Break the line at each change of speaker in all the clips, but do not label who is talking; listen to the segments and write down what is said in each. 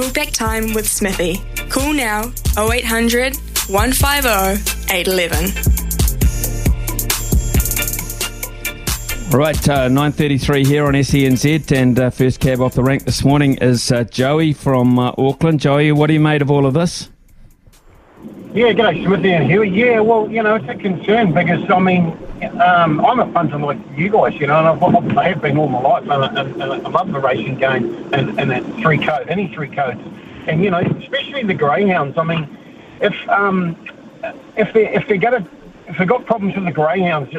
Talkback Time with Smithy. Call now 0800 150 811.
Right, uh, 9.33 here on SENZ, and uh, first cab off the rank this morning is uh, Joey from uh, Auckland. Joey, what are you made of all of this?
Yeah, g'day, Smithy and Huey. Yeah, well, you know, it's a concern because, I mean, um, I'm a punter like you guys, you know, and I've, I have been all my life, and, and, and I love the racing game and, and that three code, any three codes. And, you know, especially the greyhounds, I mean, if um, if they if they got a, if they got problems with the greyhounds,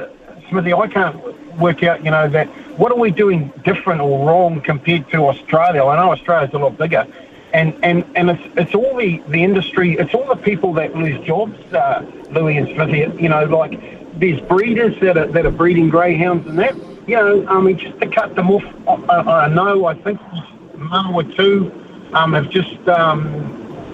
Smithy, I can't work out, you know, that what are we doing different or wrong compared to Australia? I know Australia's a lot bigger, and and and it's it's all the the industry, it's all the people that lose jobs, uh, Louis and Smithy. You know, like there's breeders that are that are breeding greyhounds and that. You know, I mean, just to cut them off. I, I know, I think one or two um, have just um,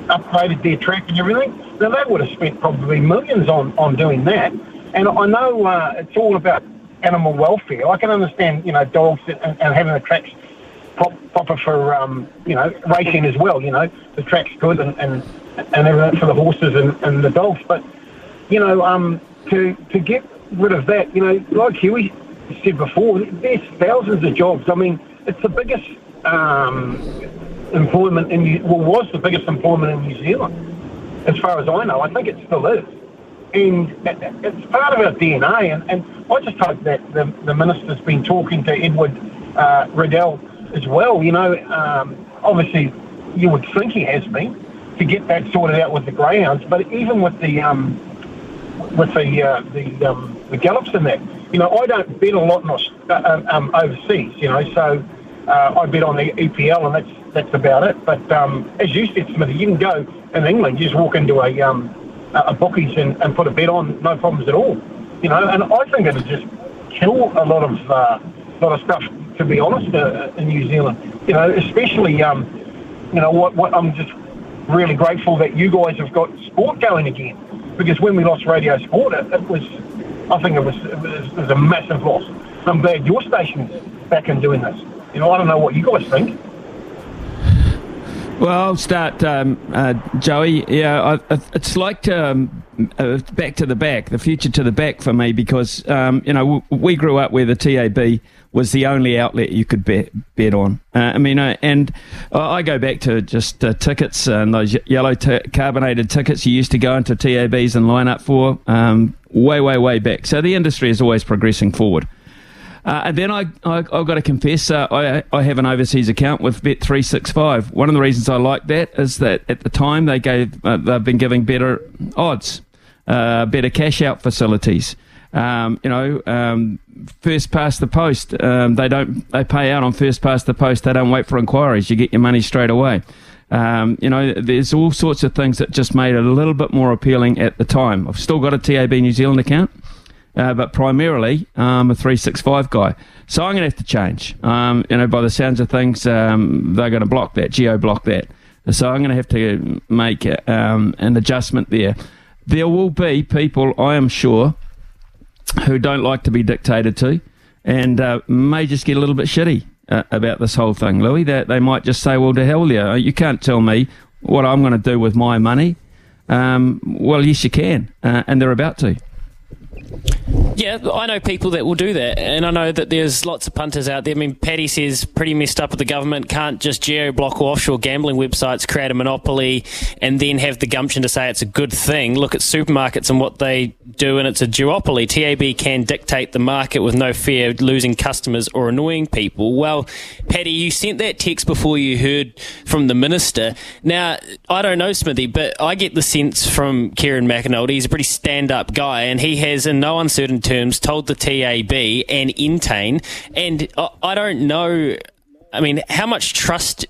upgraded their track and everything. Now they would have spent probably millions on on doing that. And I know uh, it's all about animal welfare. I can understand, you know, dogs and, and having the tracks prop, proper for, um, you know, racing as well. You know, the track's good and and, and everything for the horses and, and the dogs. But you know, um, to to get rid of that, you know, like Huey said before, there's thousands of jobs. I mean, it's the biggest um, employment in New, well was the biggest employment in New Zealand, as far as I know. I think it still is and it's part of our DNA. And, and I just hope that the, the minister's been talking to Edward uh, Riddell as well. You know, um, obviously, you would think he has been to get that sorted out with the greyhounds, but even with the um, with the uh, the um, the gallops in that, you know, I don't bet a lot in, uh, um, overseas. You know, so uh, I bet on the EPL, and that's that's about it. But um, as you said, Smithy, you can go in England, you just walk into a um, a bookies and, and put a bet on, no problems at all. You know, and I think it'd just kill a lot of uh, lot of stuff. To be honest, uh, in New Zealand, you know, especially um, you know what, what I'm just really grateful that you guys have got sport going again. Because when we lost radio sport, it, it was, I think it was, it was, it was a massive loss. I'm glad your station's back and doing this. You know, I don't know what you guys think.
Well, I'll start, um, uh, Joey. Yeah, I, it's like um, uh, back to the back, the future to the back for me, because um, you know we grew up where the TAB was the only outlet you could bet, bet on. Uh, I mean, uh, and I go back to just uh, tickets and those yellow t- carbonated tickets you used to go into TABs and line up for, um, way, way, way back. So the industry is always progressing forward. Uh, and then I, I, have got to confess, uh, I, I have an overseas account with Bet365. One of the reasons I like that is that at the time they gave, uh, they've been giving better odds, uh, better cash out facilities. Um, you know, um, first past the post, um, they don't, they pay out on first past the post. They don't wait for inquiries. You get your money straight away. Um, you know, there's all sorts of things that just made it a little bit more appealing at the time. I've still got a TAB New Zealand account uh, but primarily I'm a 365 guy. So I'm going to have to change. Um, you know, by the sounds of things, um, they're going to block that, geo block that. So I'm going to have to make um, an adjustment there. There will be people, I am sure, who don't like to be dictated to and uh, may just get a little bit shitty uh, about this whole thing, Louis. That they might just say, well, to hell yeah, you can't tell me what I'm going to do with my money. Um, well, yes, you can, uh, and they're about to.
Yeah, I know people that will do that, and I know that there's lots of punters out there. I mean, Paddy says pretty messed up with the government can't just geo block offshore gambling websites, create a monopoly, and then have the gumption to say it's a good thing. Look at supermarkets and what they do, and it's a duopoly. TAB can dictate the market with no fear of losing customers or annoying people. Well, Paddy, you sent that text before you heard from the minister. Now, I don't know Smithy, but I get the sense from Kieran McAnulty, he's a pretty stand-up guy, and he has, in no uncertain terms told the TAB and Entain, and I don't know. I mean, how much trust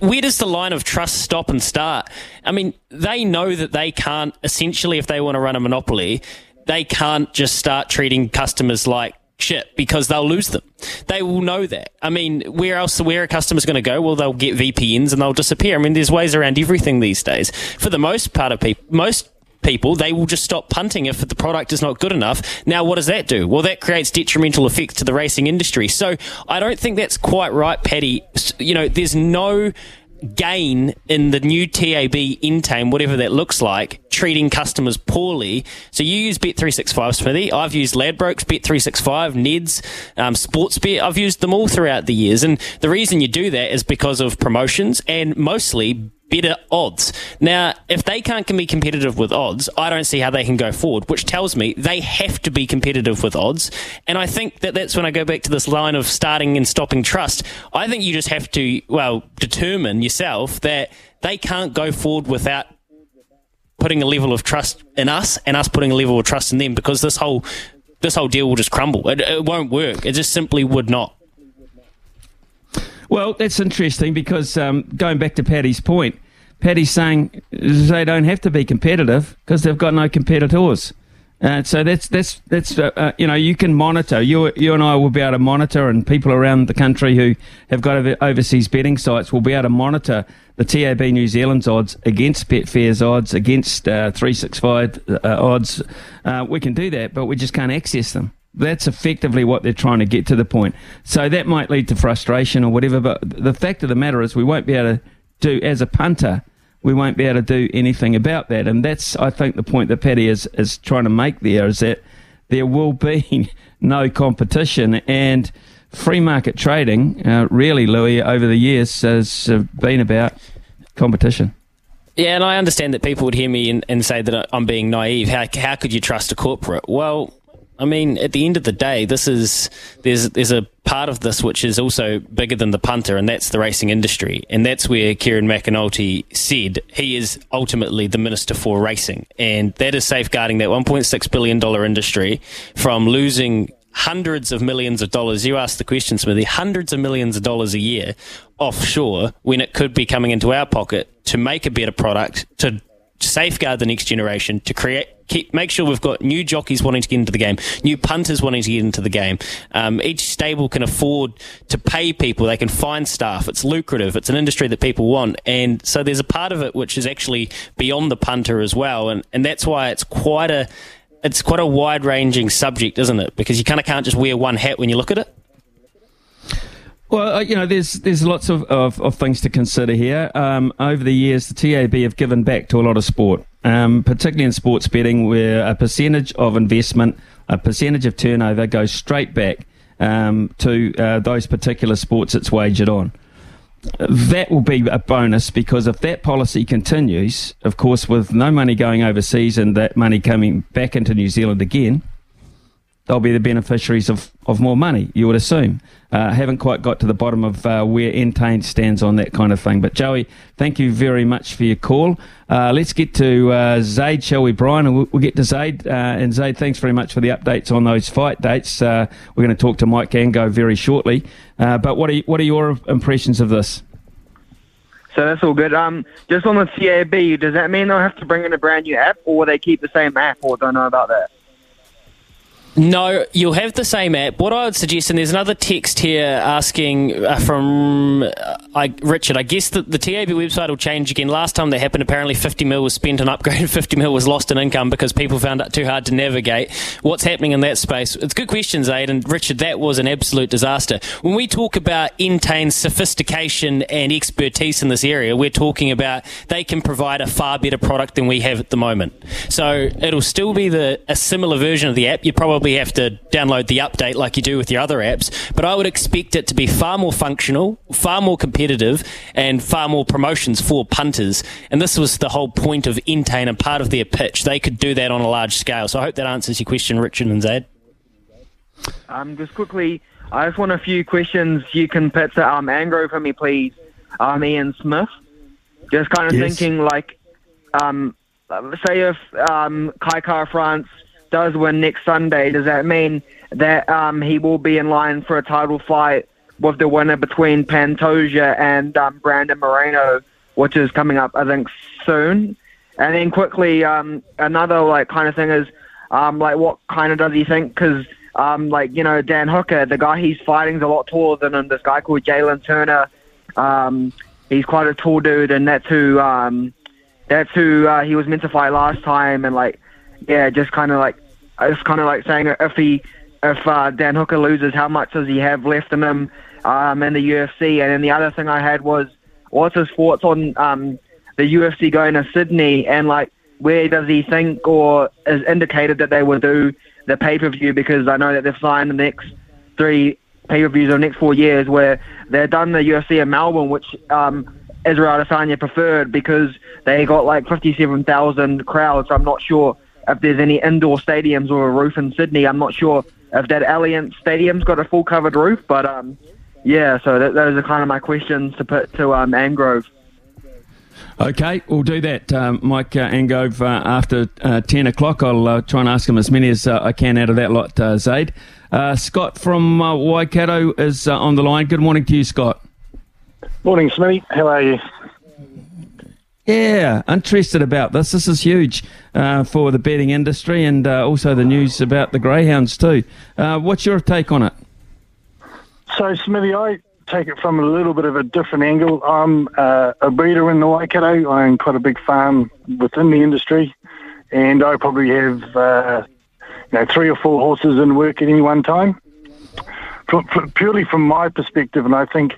where does the line of trust stop and start? I mean, they know that they can't, essentially, if they want to run a monopoly, they can't just start treating customers like shit because they'll lose them. They will know that. I mean, where else, where are customers going to go? Well, they'll get VPNs and they'll disappear. I mean, there's ways around everything these days. For the most part of people, most people, they will just stop punting if the product is not good enough. Now, what does that do? Well, that creates detrimental effects to the racing industry. So I don't think that's quite right, Paddy. You know, there's no gain in the new TAB Entain, whatever that looks like, treating customers poorly. So you use Bet365, Smithy. I've used Ladbrokes, Bet365, Neds, um, Sportsbet. I've used them all throughout the years. And the reason you do that is because of promotions and mostly better odds. Now, if they can't be competitive with odds, I don't see how they can go forward, which tells me they have to be competitive with odds. And I think that that's when I go back to this line of starting and stopping trust. I think you just have to, well, determine yourself that they can't go forward without putting a level of trust in us and us putting a level of trust in them because this whole this whole deal will just crumble. It, it won't work. It just simply would not.
Well, that's interesting because um, going back to Paddy's point, Paddy's saying they don't have to be competitive because they've got no competitors. Uh, so that's that's that's uh, uh, you know you can monitor you you and I will be able to monitor and people around the country who have got overseas betting sites will be able to monitor the TAB New Zealand's odds against Betfair's odds against uh, 365 uh, odds. Uh, we can do that, but we just can't access them. That's effectively what they're trying to get to the point. So that might lead to frustration or whatever. But the fact of the matter is, we won't be able to do as a punter we won't be able to do anything about that. And that's, I think, the point that Paddy is, is trying to make there is that there will be no competition and free market trading, uh, really, Louis, over the years has uh, been about competition.
Yeah, and I understand that people would hear me and, and say that I'm being naive. How, how could you trust a corporate? Well, I mean, at the end of the day, this is there's there's a part of this which is also bigger than the punter, and that's the racing industry, and that's where Kieran McAnulty said he is ultimately the minister for racing, and that is safeguarding that 1.6 billion dollar industry from losing hundreds of millions of dollars. You asked the question, Smithy, hundreds of millions of dollars a year offshore when it could be coming into our pocket to make a better product to safeguard the next generation to create keep make sure we've got new jockeys wanting to get into the game, new punters wanting to get into the game. Um, each stable can afford to pay people; they can find staff. It's lucrative. It's an industry that people want, and so there's a part of it which is actually beyond the punter as well, and and that's why it's quite a it's quite a wide ranging subject, isn't it? Because you kind of can't just wear one hat when you look at it.
Well, uh, you know, there's there's lots of, of, of things to consider here. Um, over the years, the TAB have given back to a lot of sport, um, particularly in sports betting, where a percentage of investment, a percentage of turnover goes straight back um, to uh, those particular sports it's wagered on. That will be a bonus because if that policy continues, of course, with no money going overseas and that money coming back into New Zealand again, they'll be the beneficiaries of, of more money, you would assume. Uh, haven't quite got to the bottom of uh, where Entain stands on that kind of thing. But Joey, thank you very much for your call. Uh, let's get to uh, Zayde, shall we, Brian? And we'll, we'll get to Zayde. Uh, and Zayde, thanks very much for the updates on those fight dates. Uh, we're going to talk to Mike Angove very shortly. but what are, what are your impressions of this?
So that's all good. Um, just on the TAB, does that mean they'll have to bring in a brand new app, or will they keep the same app, or don't know about that?
No, you'll have the same app. What I would suggest, and there's another text here asking uh, from uh, I, Richard. I guess that the TAB website will change again. Last time that happened, apparently 50 mil was spent on upgrade, 50 mil was lost in income because people found it too hard to navigate. What's happening in that space? It's good questions, Aid. And Richard, that was an absolute disaster. When we talk about Entain's sophistication and expertise in this area, we're talking about they can provide a far better product than we have at the moment. So it'll still be the a similar version of the app. You probably probably have to download the update like you do with your other apps, but I would expect it to be far more functional, far more competitive, and far more promotions for punters. And this was the whole point of Entain and part of their pitch. They could do that on a large scale. So I hope that answers your question, Richard and Zayde.
Um, just quickly, I just want a few questions you can put to um, Angro for me, please. Um, Ian Smith. Just kind of yes. thinking like, um, say if um, Kai Kara-France does win next Sunday, does that mean that um, he will be in line for a title fight with the winner between Pantoja and um, Brandon Moreno, which is coming up, I think, soon? And then quickly, um, another like kind of thing is, um, like what kind of does he think? Because um, like you know, Dan Hooker, the guy he's fighting is a lot taller than him. This guy called Jalin Turner, um, he's quite a tall dude, and that's who um, that's who uh, he was meant to fight last time. And like yeah, just kind of like it's kind of like saying if he if uh, Dan Hooker loses, how much does he have left in him um, in the UFC? And then the other thing I had was what's his thoughts on um, the UFC going to Sydney and like where does he think or is indicated that they will do the pay per view because I know that they've signed the next three pay per views over the next four years where they've done the UFC in Melbourne, which um, Israel Adesanya preferred because they got like 57,000 crowds. I'm not sure if there's any indoor stadiums or a roof in Sydney. I'm not sure if that Allianz Stadium's got a full covered roof, but um, yeah. So that, those are kind of my questions to put to um, Angrove.
Okay, we'll do that, um, Mike uh, Angove. Uh, after uh, 10 o'clock, I'll uh, try and ask him as many as uh, I can out of that lot, uh, Zayde. Uh, Scott from Waikato is on the line. Good morning to you, Scott.
Morning, Smithy. How are you?
Yeah, interested about this. This is huge for the betting industry and also the news about the Greyhounds, too. what's your take on it?
So, Smithy, I take it from a little bit of a different angle. I'm uh, a breeder in the Waikato. I own quite a big farm within the industry, and I probably have uh, you know three or four horses in work at any one time. From, from, purely from my perspective, and I think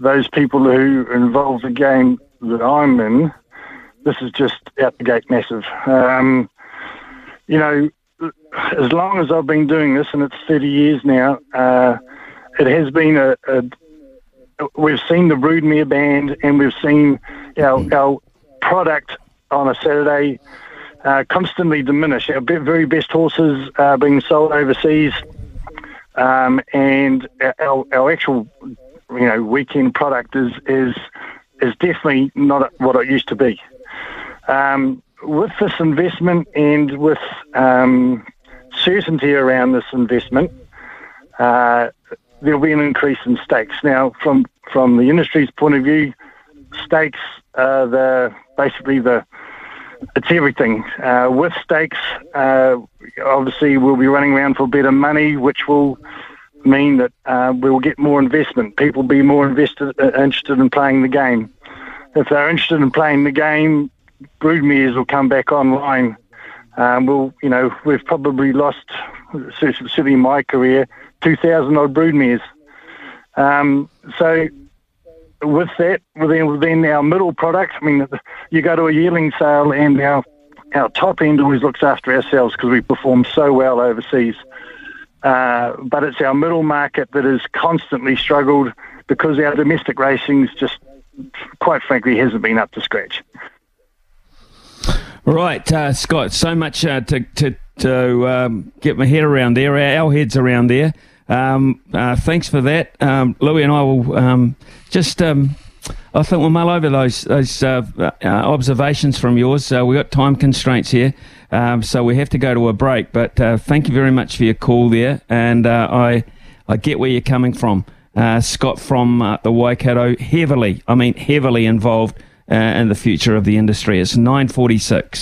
those people who involve the game that I'm in, this is just out the gate massive. Um, you know, as long as I've been doing this, and it's 30 years now, uh, it has been a, a, we've seen the broodmare band and we've seen our, our product on a Saturday uh, constantly diminish. Our very best horses are being sold overseas, um, and our, our actual you know weekend product is is is definitely not what it used to be. Um, with this investment and with um, certainty around this investment, uh, there'll be an increase in stakes. Now, from from the industry's point of view, stakes are the basically the it's everything. Uh, with stakes, uh, obviously we'll be running around for better money, which will mean that uh, we will get more investment. People will be more invested, uh, interested in playing the game. If they're interested in playing the game, broodmares will come back online. Um, we'll, you know, we've probably lost, certainly in my career, 2,000 odd broodmares. Um, so with that, within, within our middle product, I mean, you go to a yearling sale and our, our top end always looks after ourselves because we perform so well overseas. Uh, but it's our middle market that has constantly struggled because our domestic racing's just, quite frankly, hasn't been up to scratch.
Right, uh, Scott. So much uh, to to, to um, get my head around there. Our heads around there. Um, uh, thanks for that, um, Louis, and I will um, just. Um, I think we'll mull over those those uh, uh, observations from yours. Uh, we've got time constraints here, um, so we have to go to a break. But uh, thank you very much for your call there, and I I get where you're coming from, Uh, Scott from uh, the Waikato. Heavily, I mean heavily involved uh, in the future of the industry. It's nine forty six.